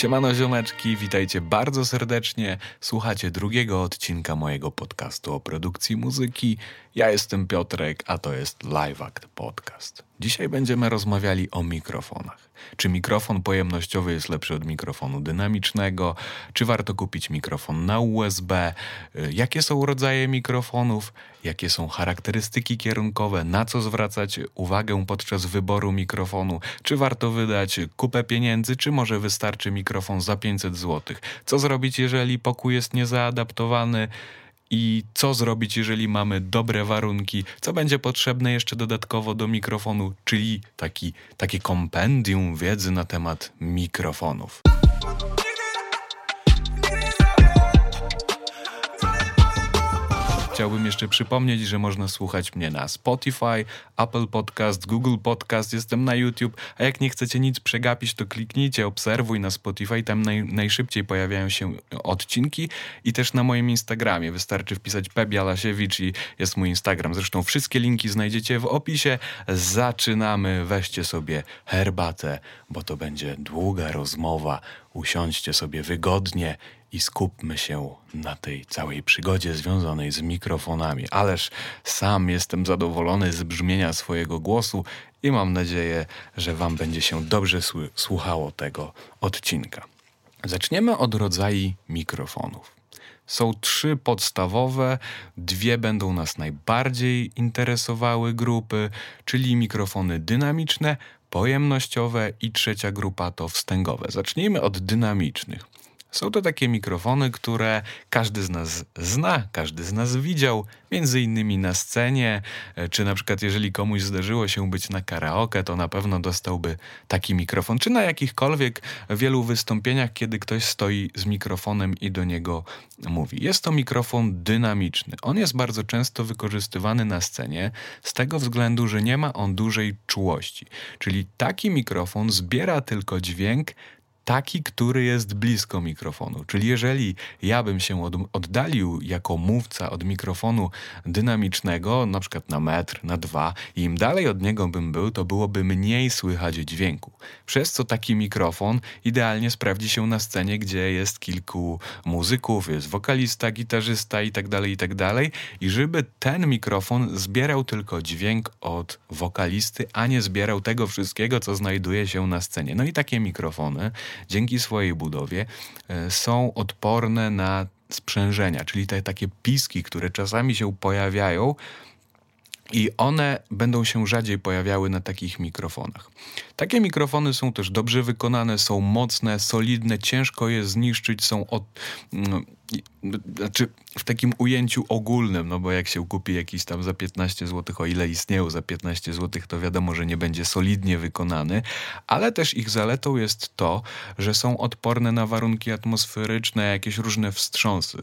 Siemano ziomeczki, witajcie bardzo serdecznie. Słuchacie drugiego odcinka mojego podcastu o produkcji muzyki. Ja jestem Piotrek, a to jest Live Act Podcast. Dzisiaj będziemy rozmawiali o mikrofonach. Czy mikrofon pojemnościowy jest lepszy od mikrofonu dynamicznego? Czy warto kupić mikrofon na USB? Y, jakie są rodzaje mikrofonów? Jakie są charakterystyki kierunkowe? Na co zwracać uwagę podczas wyboru mikrofonu? Czy warto wydać kupę pieniędzy, czy może wystarczy mikrofon za 500 zł? Co zrobić, jeżeli pokój jest niezaadaptowany? I co zrobić, jeżeli mamy dobre warunki, co będzie potrzebne jeszcze dodatkowo do mikrofonu, czyli taki, takie kompendium wiedzy na temat mikrofonów. Chciałbym jeszcze przypomnieć, że można słuchać mnie na Spotify, Apple Podcast, Google Podcast, jestem na YouTube, a jak nie chcecie nic przegapić, to kliknijcie obserwuj na Spotify, tam naj, najszybciej pojawiają się odcinki i też na moim Instagramie. Wystarczy wpisać Pebialasiewicz i jest mój Instagram. Zresztą wszystkie linki znajdziecie w opisie. Zaczynamy, weźcie sobie herbatę, bo to będzie długa rozmowa. Usiądźcie sobie wygodnie i skupmy się na tej całej przygodzie związanej z mikrofonami. Ależ sam jestem zadowolony z brzmienia swojego głosu i mam nadzieję, że Wam będzie się dobrze słuchało tego odcinka. Zaczniemy od rodzaju mikrofonów. Są trzy podstawowe, dwie będą nas najbardziej interesowały grupy, czyli mikrofony dynamiczne, pojemnościowe i trzecia grupa to wstęgowe. Zacznijmy od dynamicznych. Są to takie mikrofony, które każdy z nas zna, każdy z nas widział, między innymi na scenie, e, czy na przykład jeżeli komuś zdarzyło się być na karaoke, to na pewno dostałby taki mikrofon, czy na jakichkolwiek wielu wystąpieniach, kiedy ktoś stoi z mikrofonem i do niego mówi. Jest to mikrofon dynamiczny. On jest bardzo często wykorzystywany na scenie z tego względu, że nie ma on dużej czułości. Czyli taki mikrofon zbiera tylko dźwięk taki, który jest blisko mikrofonu. Czyli jeżeli ja bym się od, oddalił jako mówca od mikrofonu dynamicznego, na przykład na metr, na dwa, i im dalej od niego bym był, to byłoby mniej słychać dźwięku. Przez co taki mikrofon idealnie sprawdzi się na scenie, gdzie jest kilku muzyków, jest wokalista, gitarzysta itd., tak itd. Tak I żeby ten mikrofon zbierał tylko dźwięk od wokalisty, a nie zbierał tego wszystkiego, co znajduje się na scenie. No i takie mikrofony dzięki swojej budowie e, są odporne na sprzężenia, czyli te takie piski, które czasami się pojawiają, i one będą się rzadziej pojawiały na takich mikrofonach. Takie mikrofony są też dobrze wykonane, są mocne, solidne, ciężko je zniszczyć, są od, no, znaczy w takim ujęciu ogólnym, no bo jak się kupi jakiś tam za 15 zł, o ile istnieją za 15 zł, to wiadomo, że nie będzie solidnie wykonany, ale też ich zaletą jest to, że są odporne na warunki atmosferyczne, jakieś różne wstrząsy.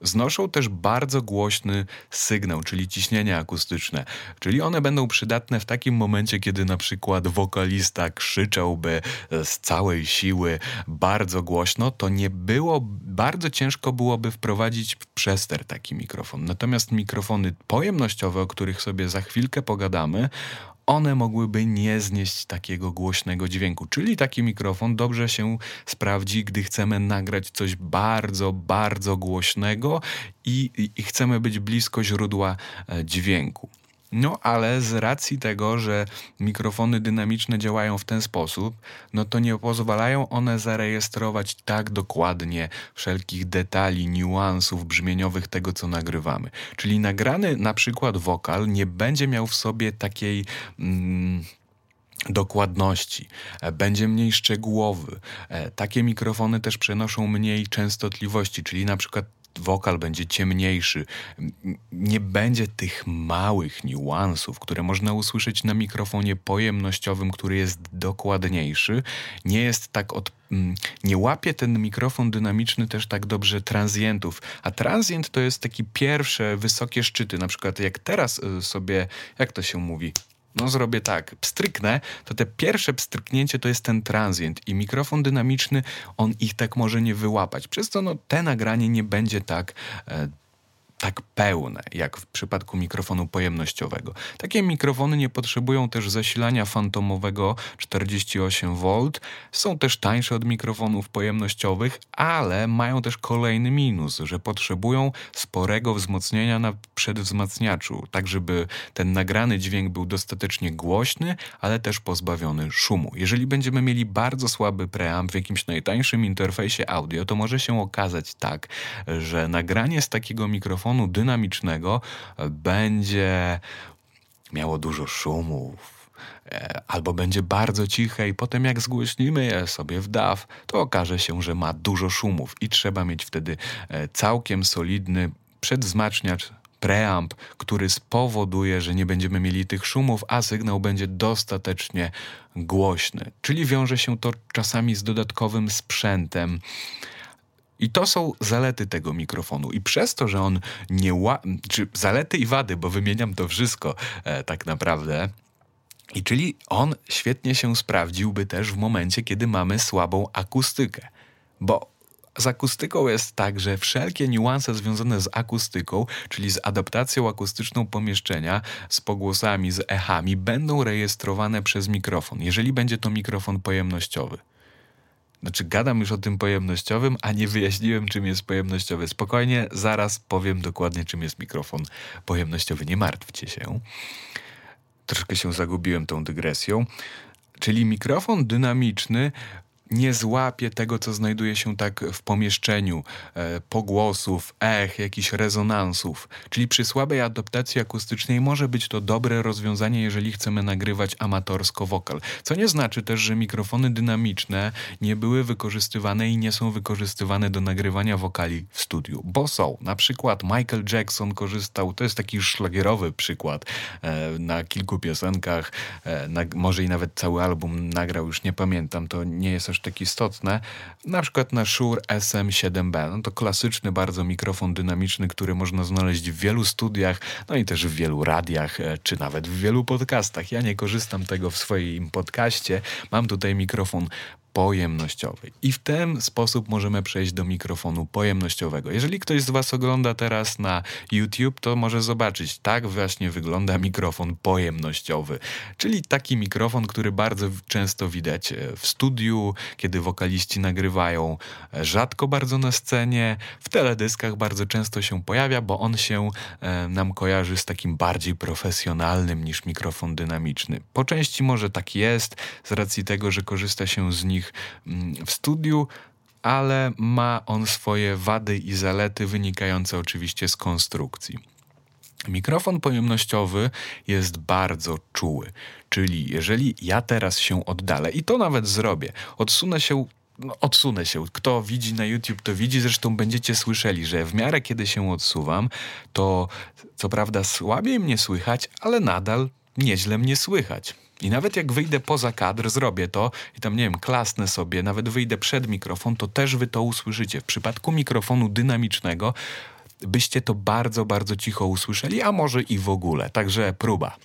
Znoszą też bardzo głośny sygnał, czyli ciśnienie akustyczne, czyli one będą przydatne w takim momencie, kiedy na przykład wokalista krzyczałby z całej siły bardzo głośno, to nie było, bardzo ciężko byłoby wprowadzić w przester taki mikrofon. Natomiast mikrofony pojemnościowe, o których sobie za chwilkę pogadamy, one mogłyby nie znieść takiego głośnego dźwięku. Czyli taki mikrofon dobrze się sprawdzi, gdy chcemy nagrać coś bardzo, bardzo głośnego i, i, i chcemy być blisko źródła e, dźwięku. No ale z racji tego, że mikrofony dynamiczne działają w ten sposób, no to nie pozwalają one zarejestrować tak dokładnie wszelkich detali, niuansów brzmieniowych tego, co nagrywamy. Czyli nagrany na przykład wokal nie będzie miał w sobie takiej. Mm, dokładności, będzie mniej szczegółowy. E, takie mikrofony też przenoszą mniej częstotliwości, czyli na przykład wokal będzie ciemniejszy, nie będzie tych małych niuansów, które można usłyszeć na mikrofonie pojemnościowym, który jest dokładniejszy, nie jest tak od nie łapie ten mikrofon dynamiczny też tak dobrze transientów. A transient to jest taki pierwsze wysokie szczyty, na przykład jak teraz y, sobie, jak to się mówi, no zrobię tak, pstryknę, to te pierwsze pstryknięcie to jest ten transient i mikrofon dynamiczny, on ich tak może nie wyłapać. Przez to no, te nagranie nie będzie tak e, tak pełne, jak w przypadku mikrofonu pojemnościowego. Takie mikrofony nie potrzebują też zasilania fantomowego 48V, są też tańsze od mikrofonów pojemnościowych, ale mają też kolejny minus, że potrzebują sporego wzmocnienia na przedwzmacniaczu, tak żeby ten nagrany dźwięk był dostatecznie głośny, ale też pozbawiony szumu. Jeżeli będziemy mieli bardzo słaby preamp w jakimś najtańszym interfejsie audio, to może się okazać tak, że nagranie z takiego mikrofonu mikrofonu dynamicznego będzie miało dużo szumów, e, albo będzie bardzo ciche i potem jak zgłośnimy je sobie w DAW, to okaże się, że ma dużo szumów i trzeba mieć wtedy e, całkiem solidny przedwzmacniacz preamp, który spowoduje, że nie będziemy mieli tych szumów, a sygnał będzie dostatecznie głośny. Czyli wiąże się to czasami z dodatkowym sprzętem, i to są zalety tego mikrofonu. I przez to, że on nie ła... czy zalety i wady, bo wymieniam to wszystko e, tak naprawdę. I czyli on świetnie się sprawdziłby też w momencie, kiedy mamy słabą akustykę. Bo z akustyką jest tak, że wszelkie niuanse związane z akustyką, czyli z adaptacją akustyczną pomieszczenia, z pogłosami, z echami, będą rejestrowane przez mikrofon, jeżeli będzie to mikrofon pojemnościowy. Znaczy, gadam już o tym pojemnościowym, a nie wyjaśniłem, czym jest pojemnościowy. Spokojnie, zaraz powiem dokładnie, czym jest mikrofon pojemnościowy. Nie martwcie się. Troszkę się zagubiłem tą dygresją. Czyli mikrofon dynamiczny nie złapie tego, co znajduje się tak w pomieszczeniu, e, pogłosów, ech, jakichś rezonansów. Czyli przy słabej adaptacji akustycznej może być to dobre rozwiązanie, jeżeli chcemy nagrywać amatorsko wokal. Co nie znaczy też, że mikrofony dynamiczne nie były wykorzystywane i nie są wykorzystywane do nagrywania wokali w studiu, bo są. Na przykład Michael Jackson korzystał, to jest taki szlagierowy przykład, e, na kilku piosenkach, e, na, może i nawet cały album nagrał, już nie pamiętam, to nie jest aż tak istotne, na przykład na Shure SM7B. No to klasyczny bardzo mikrofon dynamiczny, który można znaleźć w wielu studiach, no i też w wielu radiach, e, czy nawet w wielu podcastach. Ja nie korzystam tego w swoim podcaście. Mam tutaj mikrofon pojemnościowej. I w ten sposób możemy przejść do mikrofonu pojemnościowego. Jeżeli ktoś z Was ogląda teraz na YouTube, to może zobaczyć, tak właśnie wygląda mikrofon pojemnościowy, czyli taki mikrofon, który bardzo często widać e, w studiu, kiedy wokaliści nagrywają, e, rzadko bardzo na scenie, w teledyskach bardzo często się pojawia, bo on się e, nam kojarzy z takim bardziej profesjonalnym niż mikrofon dynamiczny. Po części może tak jest, z racji tego, że korzysta się z nich nich mm, w studiu, ale ma on swoje wady i zalety wynikające oczywiście z konstrukcji. Mikrofon pojemnościowy jest bardzo czuły, czyli jeżeli ja teraz się oddalę i to nawet zrobię, odsunę się no, odsunę się. Kto widzi na YouTube, to widzi. Zresztą będziecie słyszeli, że w miarę kiedy się odsuwam, to co prawda słabiej mnie słychać, ale nadal nieźle mnie słychać. I nawet jak wyjdę poza kadr, zrobię to i tam, nie wiem, klasnę sobie, nawet wyjdę przed mikrofon, to też wy to usłyszycie. W przypadku mikrofonu dynamicznego byście to bardzo, bardzo cicho usłyszeli, a może i w ogóle. Także próba.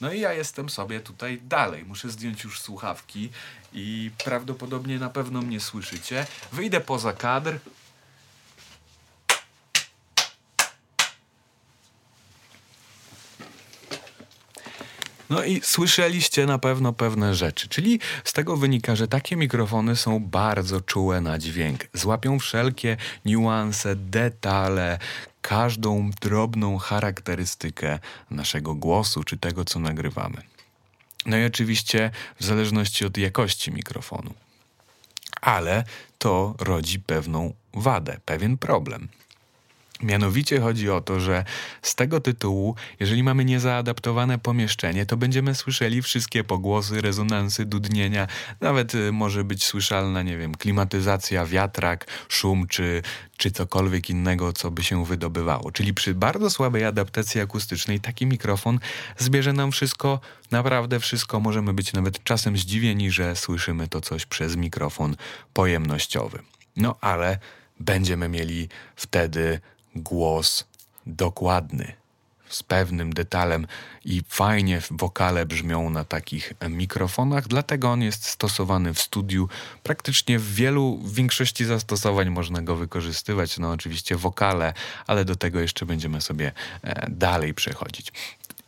No i ja jestem sobie tutaj dalej. Muszę zdjąć już słuchawki i prawdopodobnie na pewno mnie słyszycie. Wyjdę poza kadr, No i słyszeliście na pewno pewne rzeczy, czyli z tego wynika, że takie mikrofony są bardzo czułe na dźwięk. Złapią wszelkie niuanse, detale, każdą drobną charakterystykę naszego głosu czy tego, co nagrywamy. No i oczywiście w zależności od jakości mikrofonu. Ale to rodzi pewną wadę, pewien problem. Mianowicie chodzi o to, że z tego tytułu, jeżeli mamy niezaadaptowane pomieszczenie, to będziemy słyszeli wszystkie pogłosy, rezonansy, dudnienia, nawet y, może być słyszalna, nie wiem, klimatyzacja, wiatrak, szum czy, czy cokolwiek innego, co by się wydobywało. Czyli przy bardzo słabej adaptacji akustycznej taki mikrofon zbierze nam wszystko, naprawdę wszystko. Możemy być nawet czasem zdziwieni, że słyszymy to coś przez mikrofon pojemnościowy. No ale będziemy mieli wtedy głos dokładny. z pewnym detalem i fajnie wokale brzmią na takich mikrofonach, dlatego on jest stosowany w studiu. Praktycznie w wielu, w większości zastosowań można go wykorzystywać. No oczywiście wokale, ale do tego jeszcze będziemy sobie e, dalej przechodzić.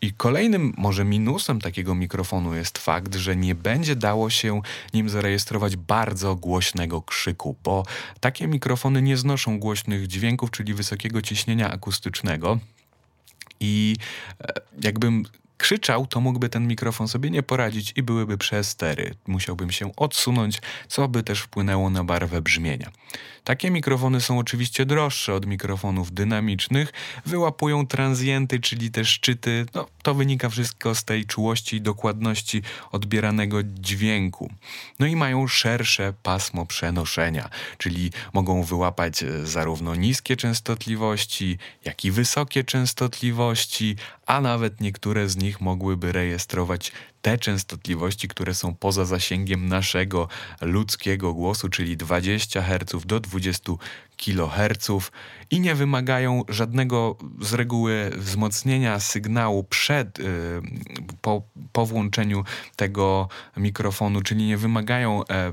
I kolejnym może minusem takiego mikrofonu jest fakt, że nie będzie dało się nim zarejestrować bardzo głośnego krzyku, bo takie mikrofony nie znoszą głośnych dźwięków, czyli wysokiego ciśnienia akustycznego. I e, jakbym krzyczał, to mógłby ten mikrofon sobie nie poradzić i byłyby przestery. Musiałbym się odsunąć, co by też wpłynęło na barwę brzmienia. Takie mikrofony są oczywiście droższe od mikrofonów dynamicznych, wyłapują transienty, czyli te szczyty. No, to wynika wszystko z tej czułości i dokładności odbieranego dźwięku. No i mają szersze pasmo przenoszenia, czyli mogą wyłapać e, zarówno niskie częstotliwości, jak i wysokie częstotliwości, a nawet niektóre z nich mogłyby rejestrować te częstotliwości, które są poza zasięgiem naszego ludzkiego głosu, czyli 20 Hz do 20 kHz i nie wymagają żadnego z reguły wzmocnienia sygnału przed, y, po, po włączeniu tego mikrofonu, czyli nie wymagają e,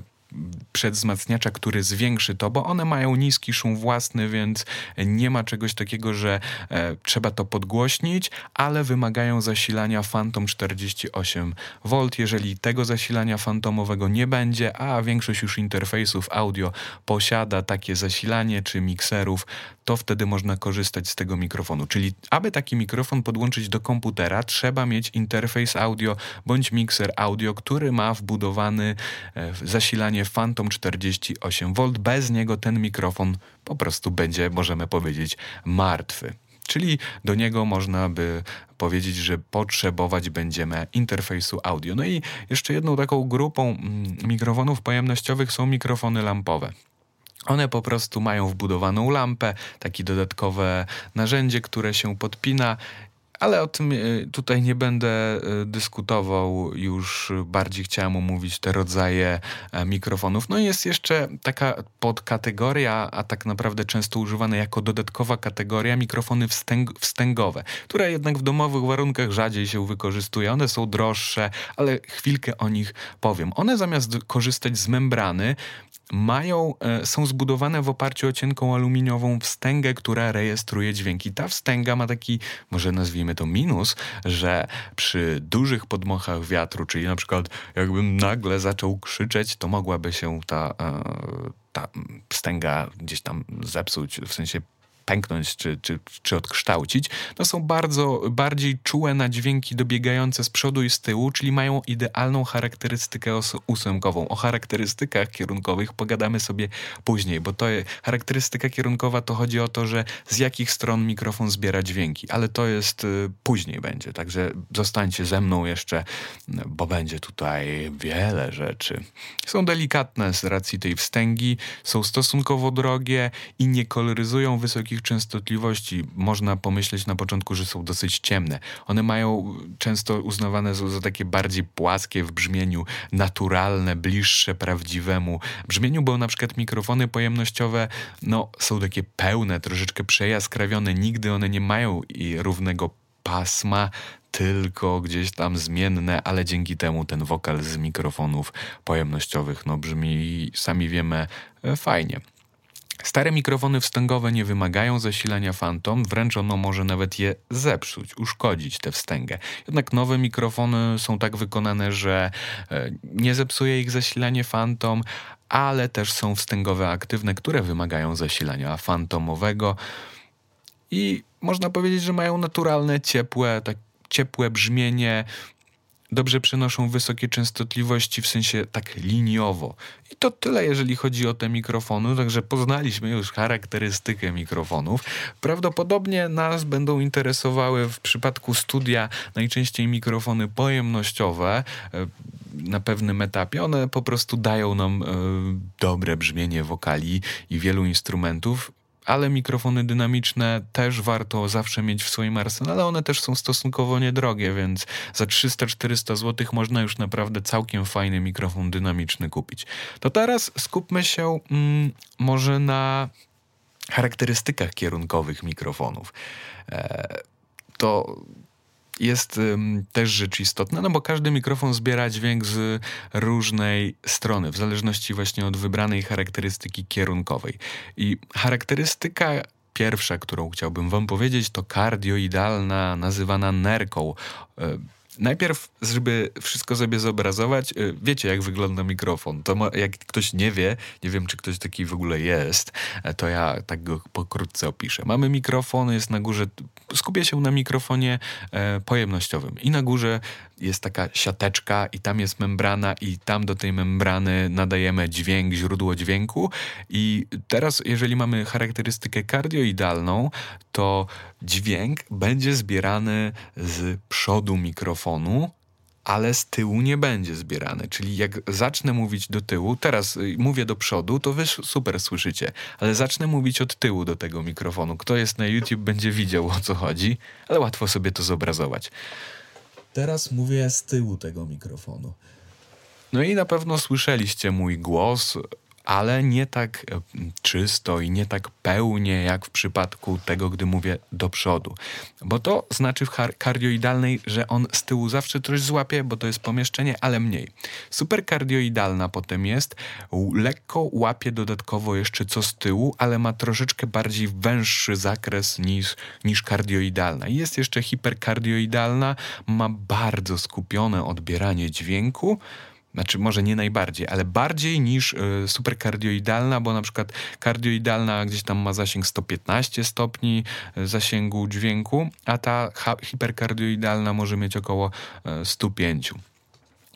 przedwzmacniacza, który zwiększy to, bo one mają niski szum własny, więc nie ma czegoś takiego, że e, trzeba to podgłośnić, ale wymagają zasilania Phantom 48V. Jeżeli tego zasilania fantomowego nie będzie, a większość już interfejsów audio posiada takie zasilanie czy mikserów, to wtedy można korzystać z tego mikrofonu. Czyli aby taki mikrofon podłączyć do komputera, trzeba mieć interfejs audio bądź mikser audio, który ma wbudowany e, zasilanie Phantom 48V. Bez niego ten mikrofon po prostu będzie, możemy powiedzieć, martwy. Czyli do niego można by powiedzieć, że potrzebować będziemy interfejsu audio. No i jeszcze jedną taką grupą mm, mikrofonów pojemnościowych są mikrofony lampowe. One po prostu mają wbudowaną lampę, takie dodatkowe narzędzie, które się podpina ale o tym e, tutaj nie będę e, dyskutował, już bardziej chciałem omówić te rodzaje e, mikrofonów. No i jest jeszcze taka podkategoria, a tak naprawdę często używana jako dodatkowa kategoria mikrofony wstęg wstęgowe, które jednak w domowych warunkach rzadziej się wykorzystuje. One są droższe, ale chwilkę o nich powiem. One zamiast korzystać z membrany, mają, są zbudowane w oparciu o cienką aluminiową wstęgę, która rejestruje dźwięki. Ta wstęga ma taki, może nazwijmy to minus, że przy dużych podmuchach wiatru, czyli na przykład jakbym nagle zaczął krzyczeć, to mogłaby się ta, e, ta wstęga gdzieś tam zepsuć, w sensie pęknąć czy, czy, czy odkształcić, no są bardzo bardziej czułe na dźwięki dobiegające z przodu i z tyłu, czyli mają idealną charakterystykę ósemkową. O charakterystykach kierunkowych pogadamy sobie później, bo to charakterystyka kierunkowa to chodzi o to, że z jakich stron mikrofon zbiera dźwięki, ale to jest y, później będzie, także zostańcie ze mną jeszcze, bo będzie tutaj wiele rzeczy. Są delikatne z racji tej wstęgi, są stosunkowo drogie i nie koloryzują wysokich częstotliwości można pomyśleć na początku, że są dosyć ciemne. One mają często uznawane za takie bardziej płaskie w brzmieniu, naturalne, bliższe prawdziwemu brzmieniu, bo na przykład mikrofony pojemnościowe no, są takie pełne, troszeczkę przejaskrawione, nigdy one nie mają równego pasma, tylko gdzieś tam zmienne, ale dzięki temu ten wokal z mikrofonów pojemnościowych no, brzmi, sami wiemy, e, fajnie. Stare mikrofony wstęgowe nie wymagają zasilania Phantom, wręcz ono może nawet je zepsuć, uszkodzić tę wstęgę. Jednak nowe mikrofony są tak wykonane, że e, nie zepsuje ich zasilanie Phantom, ale też są wstęgowe aktywne, które wymagają zasilania fantomowego i można powiedzieć, że mają naturalne, ciepłe, tak ciepłe brzmienie, dobrze przenoszą wysokie częstotliwości, w sensie tak liniowo. I to tyle, jeżeli chodzi o te mikrofony, także poznaliśmy już charakterystykę mikrofonów. Prawdopodobnie nas będą interesowały w przypadku studia najczęściej mikrofony pojemnościowe e, na pewnym etapie. One po prostu dają nam e, dobre brzmienie wokali i wielu instrumentów ale mikrofony dynamiczne też warto zawsze mieć w swoim arsenale. One też są stosunkowo niedrogie, więc za 300-400 zł można już naprawdę całkiem fajny mikrofon dynamiczny kupić. To teraz skupmy się mm, może na charakterystykach kierunkowych mikrofonów. E, to jest też rzecz istotna, no bo każdy mikrofon zbiera dźwięk z różnej strony, w zależności właśnie od wybranej charakterystyki kierunkowej. I charakterystyka pierwsza, którą chciałbym Wam powiedzieć, to kardioidalna, nazywana nerką. E, najpierw, żeby wszystko sobie zobrazować, y, wiecie, jak wygląda mikrofon. To jak ktoś nie wie, nie wiem, czy ktoś taki w ogóle jest, e, to ja tak go pokrótce opiszę. Mamy mikrofon, jest na górze, skupię się na mikrofonie e, pojemnościowym i na górze jest taka siateczka i tam jest membrana i tam do tej membrany nadajemy dźwięk, źródło dźwięku i teraz, jeżeli mamy charakterystykę kardioidalną, to dźwięk będzie zbierany z przodu mikrofonu, ale z tyłu nie będzie zbierany. Czyli jak zacznę mówić do tyłu, teraz y, mówię do przodu, to wy super słyszycie, ale zacznę mówić od tyłu do tego mikrofonu. Kto jest na YouTube, będzie widział o co chodzi, ale łatwo sobie to zobrazować. Teraz mówię z tyłu tego mikrofonu. No i na pewno słyszeliście mój głos ale nie tak e, czysto i nie tak pełnie jak w przypadku tego, gdy mówię do przodu. Bo to znaczy w kardioidalnej, że on z tyłu zawsze coś złapie, bo to jest pomieszczenie, ale mniej. Superkardioidalna potem jest, lekko łapie dodatkowo jeszcze co z tyłu, ale ma troszeczkę bardziej węższy zakres niż, niż kardioidalna. Jest jeszcze hiperkardioidalna, ma bardzo skupione odbieranie dźwięku, znaczy, może nie najbardziej, ale bardziej niż y, superkardioidalna, bo na przykład kardioidalna gdzieś tam ma zasięg 115 stopni y, zasięgu dźwięku, a ta hiperkardioidalna może mieć około y, 105.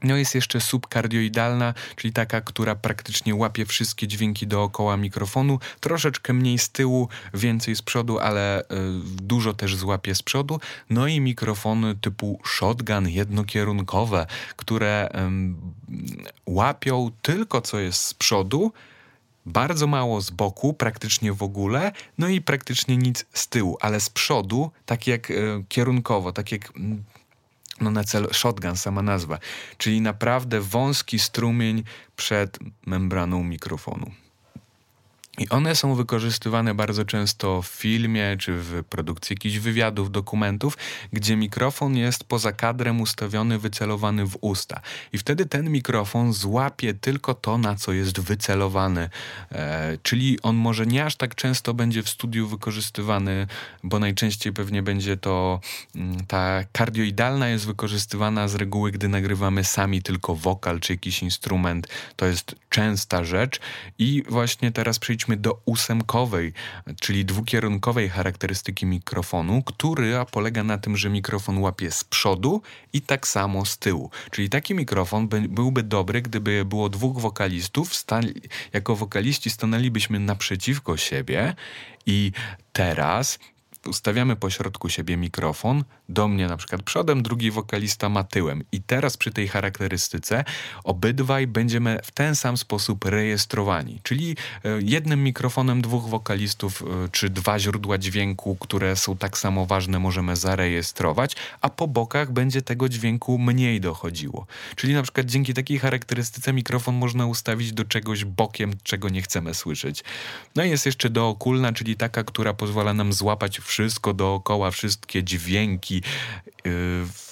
No jest jeszcze subkardioidalna, czyli taka, która praktycznie łapie wszystkie dźwięki dookoła mikrofonu, troszeczkę mniej z tyłu, więcej z przodu, ale y, dużo też złapie z przodu. No i mikrofony typu shotgun jednokierunkowe, które y, łapią tylko co jest z przodu, bardzo mało z boku, praktycznie w ogóle, no i praktycznie nic z tyłu, ale z przodu, tak jak y, kierunkowo, tak jak no na cel shotgun, sama nazwa, czyli naprawdę wąski strumień przed membraną mikrofonu. I one są wykorzystywane bardzo często w filmie czy w produkcji jakichś wywiadów, dokumentów, gdzie mikrofon jest poza kadrem ustawiony, wycelowany w usta. I wtedy ten mikrofon złapie tylko to, na co jest wycelowany. E, czyli on może nie aż tak często będzie w studiu wykorzystywany, bo najczęściej pewnie będzie to mm, ta kardioidalna jest wykorzystywana z reguły, gdy nagrywamy sami tylko wokal czy jakiś instrument. To jest częsta rzecz. I właśnie teraz przejdźmy przejdźmy do ósemkowej, czyli dwukierunkowej charakterystyki mikrofonu, która polega na tym, że mikrofon łapie z przodu i tak samo z tyłu. Czyli taki mikrofon by, byłby dobry, gdyby było dwóch wokalistów, stali, jako wokaliści stanęlibyśmy naprzeciwko siebie i teraz ustawiamy pośrodku siebie mikrofon, do mnie na przykład przodem, drugi wokalista ma tyłem. I teraz przy tej charakterystyce obydwaj będziemy w ten sam sposób rejestrowani. Czyli e, jednym mikrofonem dwóch wokalistów, e, czy dwa źródła dźwięku, które są tak samo ważne, możemy zarejestrować, a po bokach będzie tego dźwięku mniej dochodziło. Czyli na przykład dzięki takiej charakterystyce mikrofon można ustawić do czegoś bokiem, czego nie chcemy słyszeć. No i jest jeszcze dookulna, czyli taka, która pozwala nam złapać wszystko dookoła, wszystkie dźwięki yy,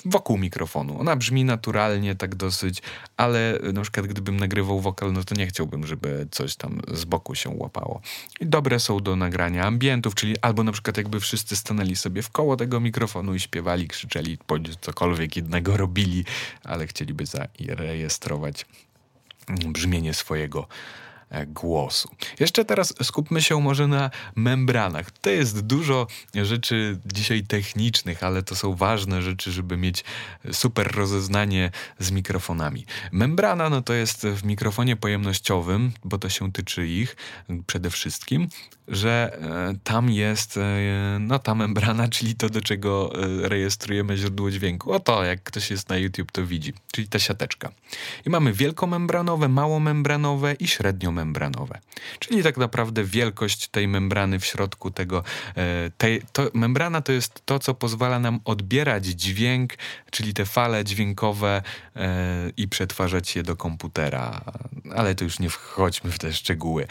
wokół mikrofonu. Ona brzmi naturalnie, tak dosyć, ale na przykład gdybym nagrywał wokal, no to nie chciałbym, żeby coś tam z boku się łapało. I dobre są do nagrania ambientów, czyli albo na przykład jakby wszyscy stanęli sobie w koło tego mikrofonu i śpiewali, krzyczeli, bądź cokolwiek jednego robili, ale chcieliby zarejestrować brzmienie swojego głosu. Jeszcze teraz skupmy się może na membranach. To jest dużo rzeczy dzisiaj technicznych, ale to są ważne rzeczy, żeby mieć super rozeznanie z mikrofonami. Membrana no to jest w mikrofonie pojemnościowym, bo to się tyczy ich przede wszystkim, że e, tam jest e, no ta membrana, czyli to, do czego rejestrujemy źródło dźwięku. Oto, jak ktoś jest na YouTube, to widzi, czyli ta siateczka. I mamy wielkomembranowe, małomembranowe i średniomembranowe membranowe. Czyli tak naprawdę wielkość tej membrany w środku tego, e, tej, to, membrana to jest to, co pozwala nam odbierać dźwięk, czyli te fale dźwiękowe e, i przetwarzać je do komputera. Ale to już nie wchodźmy w te szczegóły.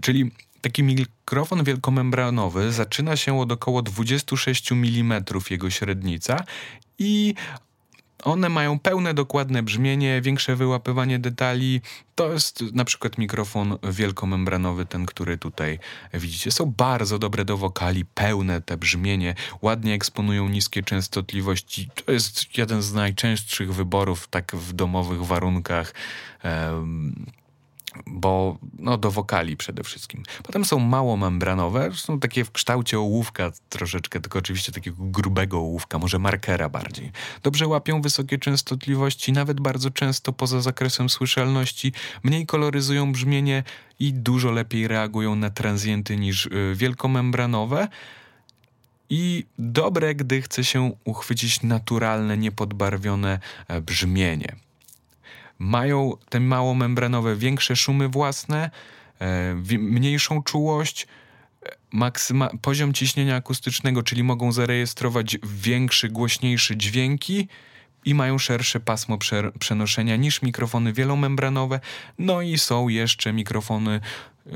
Czyli Taki mikrofon wielkomembranowy zaczyna się od około 26 mm jego średnica i one mają pełne, dokładne brzmienie, większe wyłapywanie detali. To jest na przykład mikrofon wielkomembranowy, ten, który tutaj widzicie. Są bardzo dobre do wokali, pełne te brzmienie, ładnie eksponują niskie częstotliwości. To jest jeden z najczęstszych wyborów tak w domowych warunkach. Bo no, do wokali przede wszystkim. Potem są mało membranowe, są takie w kształcie ołówka troszeczkę, tylko oczywiście takiego grubego ołówka, może markera bardziej. Dobrze łapią wysokie częstotliwości, nawet bardzo często poza zakresem słyszalności, mniej koloryzują brzmienie i dużo lepiej reagują na transienty niż y, wielkomembranowe. I dobre, gdy chce się uchwycić naturalne, niepodbarwione e, brzmienie mają te małomembranowe większe szumy własne, e, mniejszą czułość, maksyma- poziom ciśnienia akustycznego, czyli mogą zarejestrować większy, głośniejszy dźwięki i mają szersze pasmo prze- przenoszenia niż mikrofony wielomembranowe. No i są jeszcze mikrofony. Yy,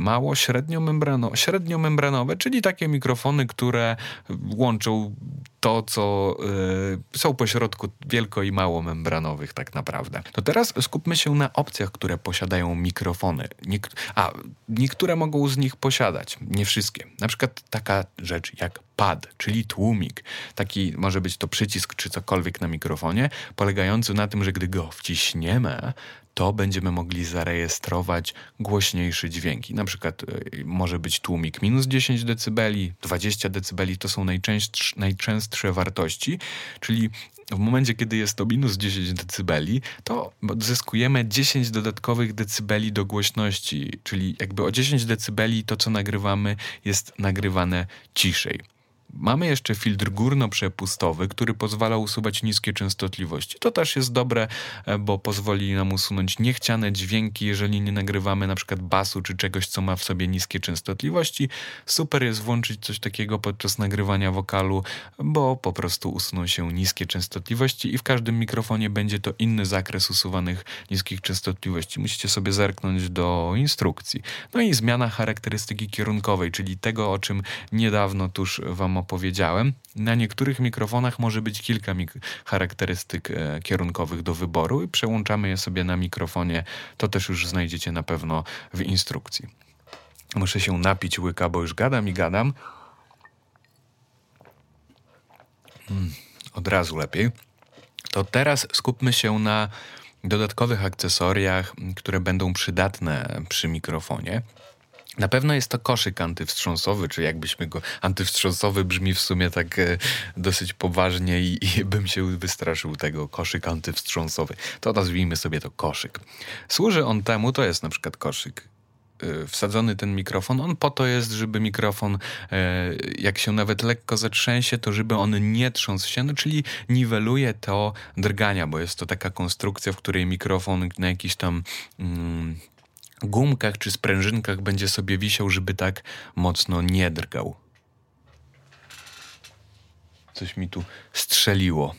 mało średniomembrano, średniomembranowe, czyli takie mikrofony, które łączą to, co y, są pośrodku wielko i mało membranowych tak naprawdę. To teraz skupmy się na opcjach, które posiadają mikrofony. A niektóre mogą z nich posiadać, nie wszystkie. Na przykład taka rzecz jak pad, czyli tłumik. Taki może być to przycisk czy cokolwiek na mikrofonie, polegający na tym, że gdy go wciśniemy, to będziemy mogli zarejestrować głośniejszy dźwięk. I na przykład y, może być tłumik minus 10 dB, 20 dB to są najczęstsze, najczęstsze wartości, czyli w momencie, kiedy jest to minus 10 dB, to zyskujemy 10 dodatkowych decybeli do głośności, czyli jakby o 10 dB to, co nagrywamy, jest nagrywane ciszej. Mamy jeszcze filtr górno-przepustowy, który pozwala usuwać niskie częstotliwości. To też jest dobre, e, bo pozwoli nam usunąć niechciane dźwięki, jeżeli nie nagrywamy na przykład basu czy czegoś, co ma w sobie niskie częstotliwości. Super jest włączyć coś takiego podczas nagrywania wokalu, bo po prostu usuną się niskie częstotliwości i w każdym mikrofonie będzie to inny zakres usuwanych niskich częstotliwości. Musicie sobie zerknąć do instrukcji. No i zmiana charakterystyki kierunkowej, czyli tego, o czym niedawno tuż Wam opowiedziałem. Na niektórych mikrofonach może być kilka mik charakterystyk e, kierunkowych do wyboru i przełączamy je sobie na mikrofonie. To też już znajdziecie na pewno w instrukcji. Muszę się napić łyka, bo już gadam i gadam. Mm, od razu lepiej. To teraz skupmy się na dodatkowych akcesoriach, które będą przydatne przy mikrofonie. Na pewno jest to koszyk antywstrząsowy, czy jakbyśmy go. Antywstrząsowy brzmi w sumie tak e, dosyć poważnie i, i, bym się wystraszył tego koszyk antywstrząsowy. To nazwijmy sobie to koszyk. Służy on temu, to jest na przykład koszyk. E, wsadzony ten mikrofon, on po to jest, żeby mikrofon, e, jak się nawet lekko zatrzęsie, to żeby on nie trząsł się, no czyli niweluje to drgania, bo jest to taka konstrukcja, w której mikrofon na jakiś tam mm, gumkach czy sprężynkach będzie sobie wisiał, żeby tak mocno nie drgał. Coś mi tu strzeliło.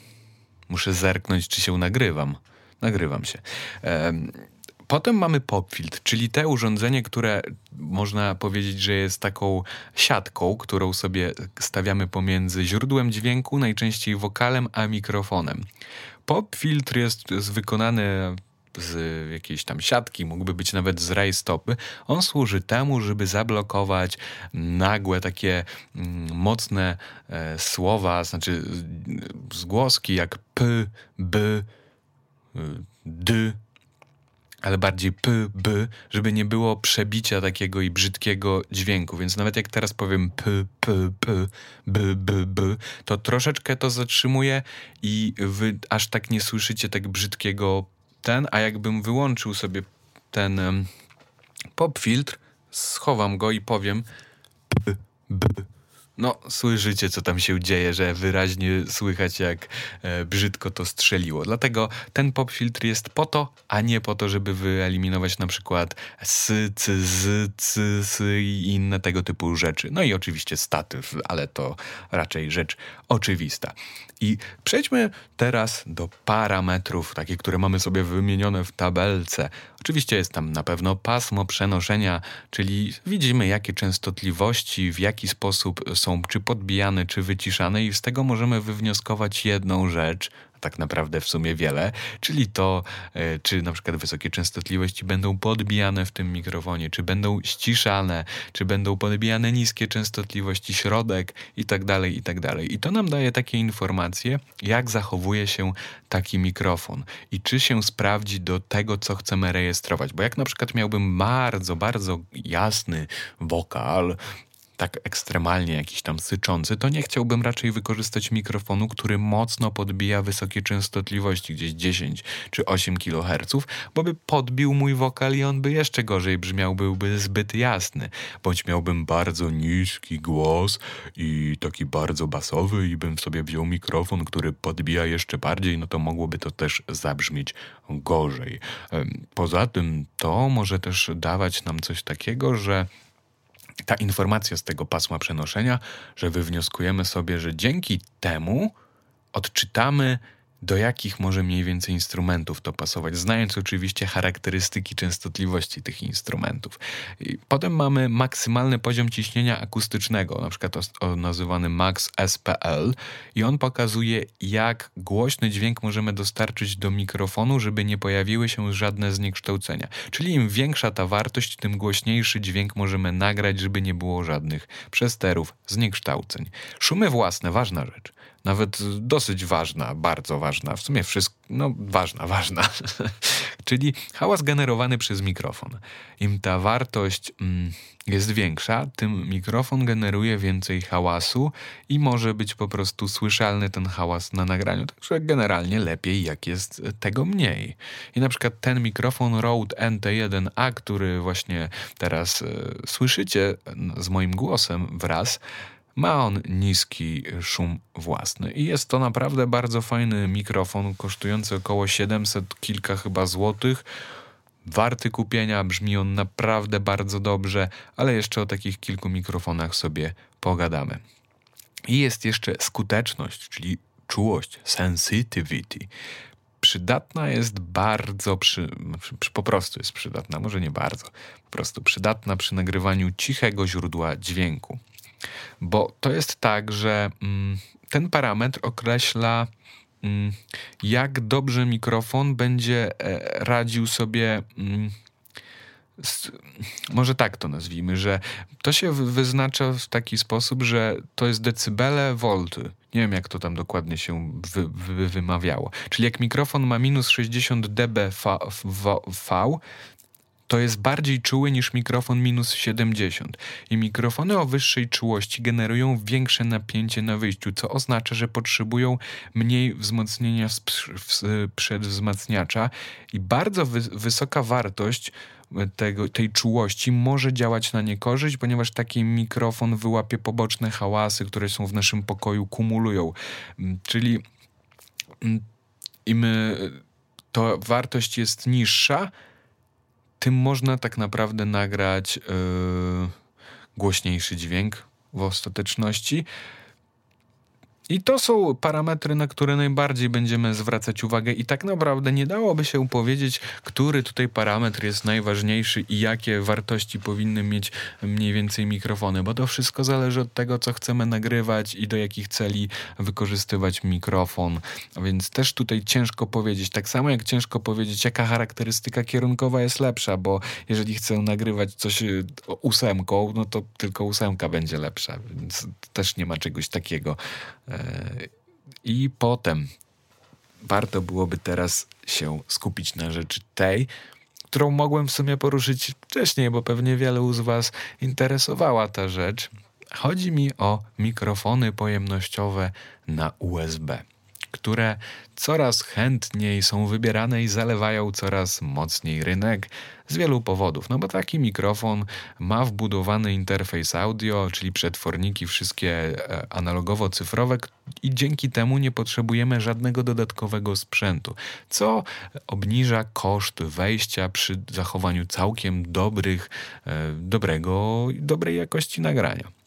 Muszę zerknąć, czy się nagrywam. Nagrywam się. Potem mamy popfiltr, czyli te urządzenie, które można powiedzieć, że jest taką siatką, którą sobie stawiamy pomiędzy źródłem dźwięku, najczęściej wokalem, a mikrofonem. Popfiltr jest wykonany z jakiejś tam siatki, mógłby być nawet z rajstopy. On służy temu, żeby zablokować nagłe takie mm, mocne e, słowa, znaczy zgłoski jak p, b, y, d, ale bardziej p, b, żeby nie było przebicia takiego i brzydkiego dźwięku. Więc nawet jak teraz powiem p, p, p, b, b, b, to troszeczkę to zatrzymuje i wy aż tak nie słyszycie tak brzydkiego ten, a jakbym wyłączył sobie ten um, pop filtr, schowam go i powiem b, b, no, słyszycie, co tam się dzieje, że wyraźnie słychać, jak e, brzydko to strzeliło. Dlatego ten pop filtr jest po to, a nie po to, żeby wyeliminować na przykład s, c, z, c, s i inne tego typu rzeczy. No i oczywiście statyw, ale to raczej rzecz oczywista. I przejdźmy teraz do parametrów, takie, które mamy sobie wymienione w tabelce. Oczywiście jest tam na pewno pasmo przenoszenia, czyli widzimy jakie częstotliwości, w jaki sposób są czy podbijane, czy wyciszane i z tego możemy wywnioskować jedną rzecz, tak naprawdę w sumie wiele, czyli to, e, czy na przykład wysokie częstotliwości będą podbijane w tym mikrofonie, czy będą ściszane, czy będą podbijane niskie częstotliwości, środek i tak dalej, i tak dalej. I to nam daje takie informacje, jak zachowuje się taki mikrofon i czy się sprawdzi do tego, co chcemy rejestrować. Bo jak na przykład miałbym bardzo, bardzo jasny wokal, tak ekstremalnie jakiś tam syczący, to nie chciałbym raczej wykorzystać mikrofonu, który mocno podbija wysokie częstotliwości, gdzieś 10 czy 8 kHz, bo by podbił mój wokal i on by jeszcze gorzej brzmiał, byłby zbyt jasny. Bądź miałbym bardzo niski głos i taki bardzo basowy i bym sobie wziął mikrofon, który podbija jeszcze bardziej, no to mogłoby to też zabrzmieć gorzej. Poza tym to może też dawać nam coś takiego, że ta informacja z tego pasma przenoszenia, że wywnioskujemy sobie, że dzięki temu odczytamy do jakich może mniej więcej instrumentów to pasować, znając oczywiście charakterystyki częstotliwości tych instrumentów. I potem mamy maksymalny poziom ciśnienia akustycznego, na przykład nazywany max SPL i on pokazuje jak głośny dźwięk możemy dostarczyć do mikrofonu, żeby nie pojawiły się żadne zniekształcenia. Czyli im większa ta wartość, tym głośniejszy dźwięk możemy nagrać, żeby nie było żadnych przesterów, zniekształceń. Szumy własne, ważna rzecz nawet dosyć ważna, bardzo ważna, w sumie wszystko, no ważna, ważna, czyli hałas generowany przez mikrofon. Im ta wartość mm, jest większa, tym mikrofon generuje więcej hałasu i może być po prostu słyszalny ten hałas na nagraniu, także generalnie lepiej jak jest tego mniej. I na przykład ten mikrofon Rode NT1A, który właśnie teraz y, słyszycie z moim głosem wraz, ma on niski szum własny i jest to naprawdę bardzo fajny mikrofon, kosztujący około 700 kilka chyba złotych. Warty kupienia, brzmi on naprawdę bardzo dobrze, ale jeszcze o takich kilku mikrofonach sobie pogadamy. I jest jeszcze skuteczność, czyli czułość, sensitivity. Przydatna jest bardzo, przy, przy, po prostu jest przydatna, może nie bardzo, po prostu przydatna przy nagrywaniu cichego źródła dźwięku. Bo to jest tak, że mm, ten parametr określa, mm, jak dobrze mikrofon będzie e, radził sobie. Mm, z, może tak to nazwijmy, że to się wyznacza w taki sposób, że to jest decybele, volty. Nie wiem, jak to tam dokładnie się wy, wy, wymawiało. Czyli jak mikrofon ma minus 60 dB v, v, v to jest bardziej czuły niż mikrofon minus 70 i mikrofony o wyższej czułości generują większe napięcie na wyjściu, co oznacza, że potrzebują mniej wzmocnienia przedwzmacniacza i bardzo wy wysoka wartość tego, tej czułości może działać na niekorzyść, ponieważ taki mikrofon wyłapie poboczne hałasy, które są w naszym pokoju, kumulują. Mm, czyli mm, im to wartość jest niższa, tym można tak naprawdę nagrać yy, głośniejszy dźwięk w ostateczności. I to są parametry, na które najbardziej będziemy zwracać uwagę, i tak naprawdę nie dałoby się powiedzieć, który tutaj parametr jest najważniejszy i jakie wartości powinny mieć mniej więcej mikrofony, bo to wszystko zależy od tego, co chcemy nagrywać i do jakich celi wykorzystywać mikrofon. Więc też tutaj ciężko powiedzieć, tak samo jak ciężko powiedzieć, jaka charakterystyka kierunkowa jest lepsza, bo jeżeli chcę nagrywać coś y, ósemką, no to tylko ósemka będzie lepsza, więc też nie ma czegoś takiego. I potem warto byłoby teraz się skupić na rzeczy tej, którą mogłem w sumie poruszyć wcześniej, bo pewnie wielu z Was interesowała ta rzecz. Chodzi mi o mikrofony pojemnościowe na USB które coraz chętniej są wybierane i zalewają coraz mocniej rynek z wielu powodów. No bo taki mikrofon ma wbudowany interfejs audio, czyli przetworniki wszystkie e, analogowo-cyfrowe i dzięki temu nie potrzebujemy żadnego dodatkowego sprzętu, co obniża koszt wejścia przy zachowaniu całkiem dobrych, e, dobrego, dobrej jakości nagrania.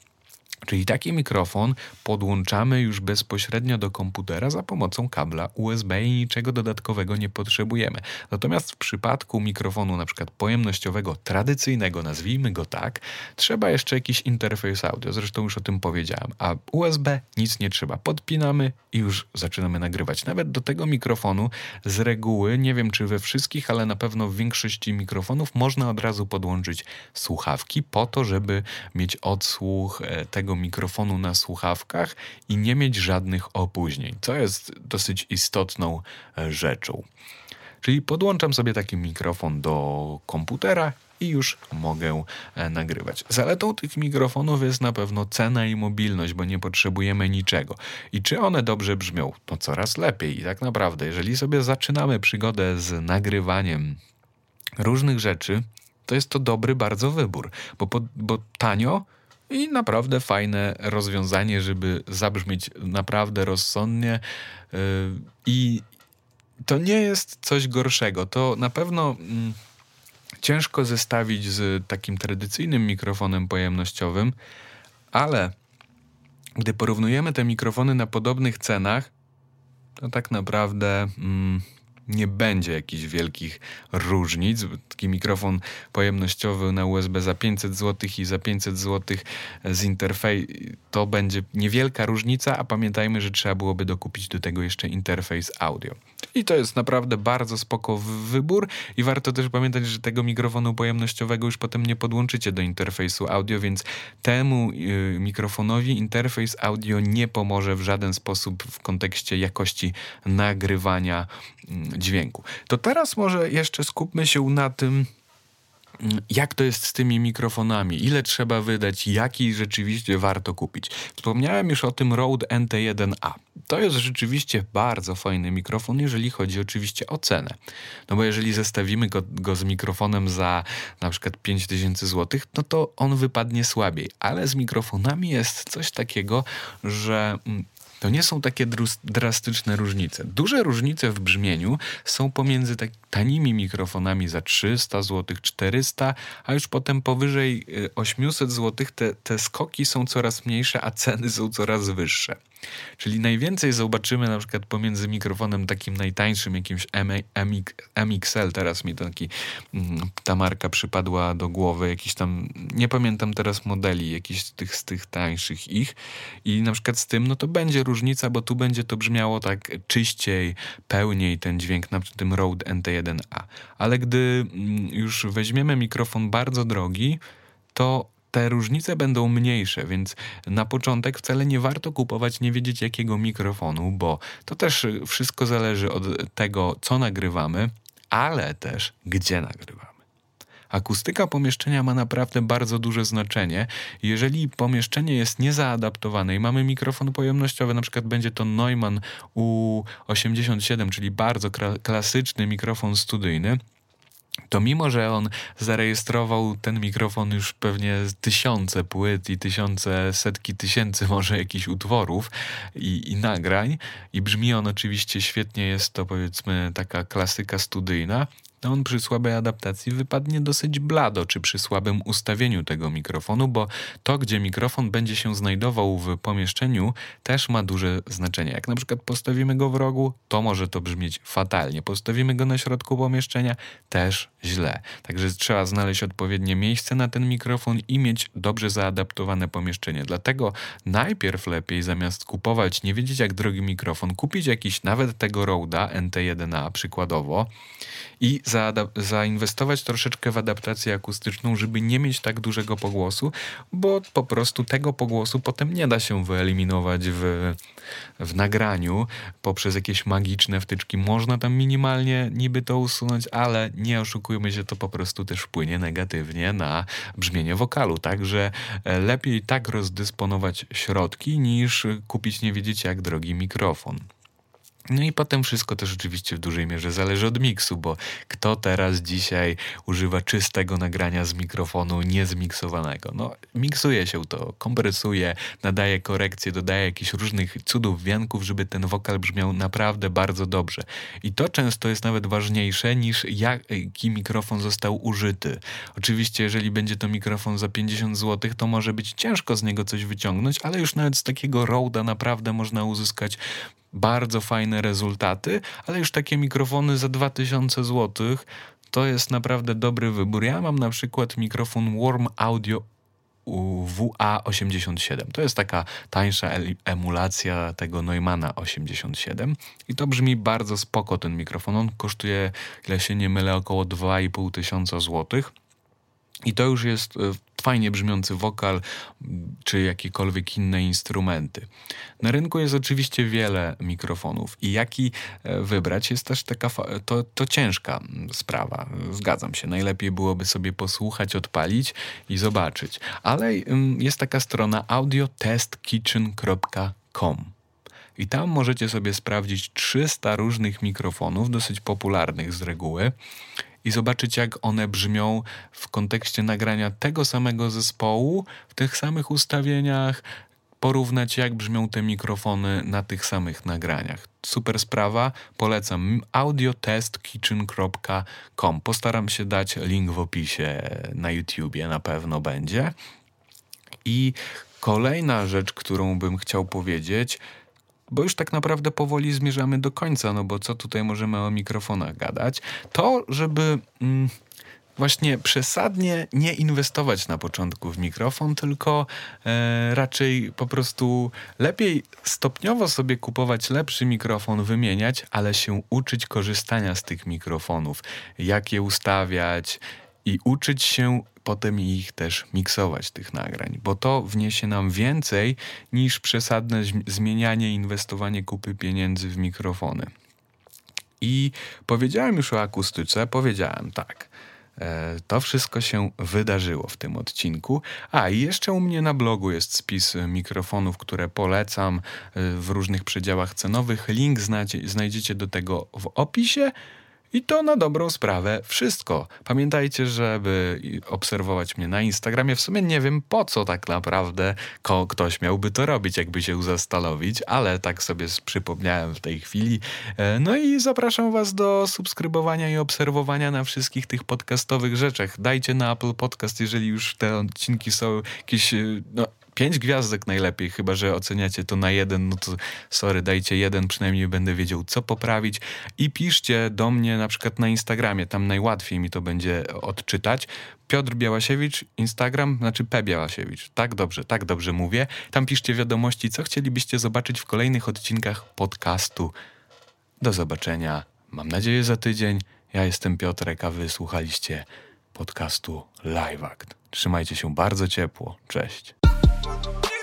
Czyli taki mikrofon podłączamy już bezpośrednio do komputera za pomocą kabla USB i niczego dodatkowego nie potrzebujemy. Natomiast w przypadku mikrofonu na przykład pojemnościowego, tradycyjnego, nazwijmy go tak, trzeba jeszcze jakiś interfejs audio, zresztą już o tym powiedziałem, a USB nic nie trzeba. Podpinamy i już zaczynamy nagrywać. Nawet do tego mikrofonu z reguły, nie wiem czy we wszystkich, ale na pewno w większości mikrofonów można od razu podłączyć słuchawki po to, żeby mieć odsłuch e, tego mikrofonu na słuchawkach i nie mieć żadnych opóźnień, co jest dosyć istotną e, rzeczą. Czyli podłączam sobie taki mikrofon do komputera i już mogę e, nagrywać. Zaletą tych mikrofonów jest na pewno cena i mobilność, bo nie potrzebujemy niczego. I czy one dobrze brzmią? No coraz lepiej. I tak naprawdę, jeżeli sobie zaczynamy przygodę z nagrywaniem różnych rzeczy, to jest to dobry bardzo wybór, bo, bo tanio i naprawdę fajne rozwiązanie, żeby zabrzmieć naprawdę rozsądnie. Y, I to nie jest coś gorszego. To na pewno mm, ciężko zestawić z takim tradycyjnym mikrofonem pojemnościowym, ale gdy porównujemy te mikrofony na podobnych cenach, to tak naprawdę. Mm, nie będzie jakichś wielkich różnic. Taki mikrofon pojemnościowy na USB za 500 zł i za 500 zł z interfejs to będzie niewielka różnica, a pamiętajmy, że trzeba byłoby dokupić do tego jeszcze interfejs audio. I to jest naprawdę bardzo spoko wybór i warto też pamiętać, że tego mikrofonu pojemnościowego już potem nie podłączycie do interfejsu audio, więc temu yy, mikrofonowi interfejs audio nie pomoże w żaden sposób w kontekście jakości nagrywania yy, dźwięku. To teraz może jeszcze skupmy się na tym, jak to jest z tymi mikrofonami, ile trzeba wydać, jaki rzeczywiście warto kupić. Wspomniałem już o tym Rode NT1A. To jest rzeczywiście bardzo fajny mikrofon, jeżeli chodzi oczywiście o cenę. No bo jeżeli zestawimy go, go z mikrofonem za na przykład 5000 zł, no to on wypadnie słabiej. Ale z mikrofonami jest coś takiego, że mm, to nie są takie drastyczne różnice. Duże różnice w brzmieniu są pomiędzy tak tanimi mikrofonami za 300 zł, 400, a już potem powyżej 800 y, zł te, te skoki są coraz mniejsze, a ceny są coraz wyższe. Czyli najwięcej zobaczymy na przykład pomiędzy mikrofonem takim najtańszym, jakimś MXL, teraz mi taki, mm, ta marka przypadła do głowy, jakiś tam, nie pamiętam teraz modeli, jakiś tych, z tych tańszych ich. I na przykład z tym, no to będzie różnica, bo tu będzie to brzmiało tak czyściej, pełniej ten dźwięk na tym Rode NT1A. Ale gdy mm, już weźmiemy mikrofon bardzo drogi, to te różnice będą mniejsze, więc na początek wcale nie warto kupować nie wiedzieć jakiego mikrofonu, bo to też wszystko zależy od tego, co nagrywamy, ale też gdzie nagrywamy. Akustyka pomieszczenia ma naprawdę bardzo duże znaczenie. Jeżeli pomieszczenie jest niezaadaptowane i mamy mikrofon pojemnościowy, na przykład będzie to Neumann U87, czyli bardzo klasyczny mikrofon studyjny, to mimo, że on zarejestrował ten mikrofon już pewnie tysiące płyt i tysiące, setki tysięcy może jakichś utworów i, i nagrań i brzmi on oczywiście świetnie, jest to powiedzmy taka klasyka studyjna, to on przy słabej adaptacji wypadnie dosyć blado, czy przy słabym ustawieniu tego mikrofonu, bo to, gdzie mikrofon będzie się znajdował w pomieszczeniu, też ma duże znaczenie. Jak na przykład postawimy go w rogu, to może to brzmieć fatalnie. Postawimy go na środku pomieszczenia, też źle. Także trzeba znaleźć odpowiednie miejsce na ten mikrofon i mieć dobrze zaadaptowane pomieszczenie. Dlatego najpierw lepiej zamiast kupować, nie wiedzieć jak drogi mikrofon, kupić jakiś nawet tego Roda NT1A przykładowo i zainwestować troszeczkę w adaptację akustyczną, żeby nie mieć tak dużego pogłosu, bo po prostu tego pogłosu potem nie da się wyeliminować w, w nagraniu poprzez jakieś magiczne wtyczki. Można tam minimalnie niby to usunąć, ale nie oszukujmy się, to po prostu też wpłynie negatywnie na brzmienie wokalu. Także e, lepiej tak rozdysponować środki niż kupić nie wiedzieć jak drogi mikrofon. No i potem wszystko też oczywiście w dużej mierze zależy od miksu, bo kto teraz dzisiaj używa czystego nagrania z mikrofonu niezmiksowanego? No, miksuje się to, kompresuje, nadaje korekcje, dodaje jakichś różnych cudów, wianków, żeby ten wokal brzmiał naprawdę bardzo dobrze. I to często jest nawet ważniejsze niż jaki mikrofon został użyty. Oczywiście, jeżeli będzie to mikrofon za 50 zł, to może być ciężko z niego coś wyciągnąć, ale już nawet z takiego Roda naprawdę można uzyskać bardzo fajne rezultaty, ale już takie mikrofony za 2000 zł to jest naprawdę dobry wybór. Ja mam na przykład mikrofon Warm Audio WA87. To jest taka tańsza emulacja tego Neumana 87 i to brzmi bardzo spoko ten mikrofon. On kosztuje, ile się nie mylę, około 2,5 tysiąca złotych. I to już jest e, fajnie brzmiący wokal czy jakiekolwiek inne instrumenty. Na rynku jest oczywiście wiele mikrofonów i jaki e, wybrać jest też taka to, to ciężka sprawa. Zgadzam się. Najlepiej byłoby sobie posłuchać, odpalić i zobaczyć. Ale jest taka strona audiotestkitchen.com. I tam możecie sobie sprawdzić 300 różnych mikrofonów, dosyć popularnych z reguły i zobaczyć, jak one brzmią w kontekście nagrania tego samego zespołu, w tych samych ustawieniach, porównać, jak brzmią te mikrofony na tych samych nagraniach. Super sprawa, polecam audiotestkitchen.com. Postaram się dać link w opisie na YouTubie, na pewno będzie. I kolejna rzecz, którą bym chciał powiedzieć, bo już tak naprawdę powoli zmierzamy do końca, no bo co tutaj możemy o mikrofonach gadać, to żeby mm, właśnie przesadnie nie inwestować na początku w mikrofon, tylko e, raczej po prostu lepiej stopniowo sobie kupować lepszy mikrofon, wymieniać, ale się uczyć korzystania z tych mikrofonów, jak je ustawiać i uczyć się potem ich też miksować, tych nagrań, bo to wniesie nam więcej niż przesadne zmienianie, inwestowanie kupy pieniędzy w mikrofony. I powiedziałem już o akustyce, powiedziałem tak. E, to wszystko się wydarzyło w tym odcinku. A i jeszcze u mnie na blogu jest spis mikrofonów, które polecam e, w różnych przedziałach cenowych. Link znajdziecie do tego w opisie. I to na dobrą sprawę wszystko. Pamiętajcie, żeby obserwować mnie na Instagramie. W sumie nie wiem po co tak naprawdę ktoś miałby to robić, jakby się zastanowić, ale tak sobie przypomniałem w tej chwili. E, no i zapraszam Was do subskrybowania i obserwowania na wszystkich tych podcastowych rzeczach. Dajcie na Apple Podcast, jeżeli już te odcinki są jakieś e, no, pięć gwiazdek najlepiej, chyba że oceniacie to na jeden, no to sorry, dajcie jeden, przynajmniej będę wiedział, co poprawić. I piszcie do mnie na przykład na Instagramie, tam najłatwiej mi to będzie odczytać. Piotr Białasiewicz, Instagram, znaczy P. Białasiewicz. Tak dobrze, tak dobrze mówię. Tam piszcie wiadomości, co chcielibyście zobaczyć w kolejnych odcinkach podcastu. Do zobaczenia, mam nadzieję za tydzień. Ja jestem Piotrek, a wy słuchaliście podcastu Live Act. Trzymajcie się bardzo ciepło. Cześć. Bye.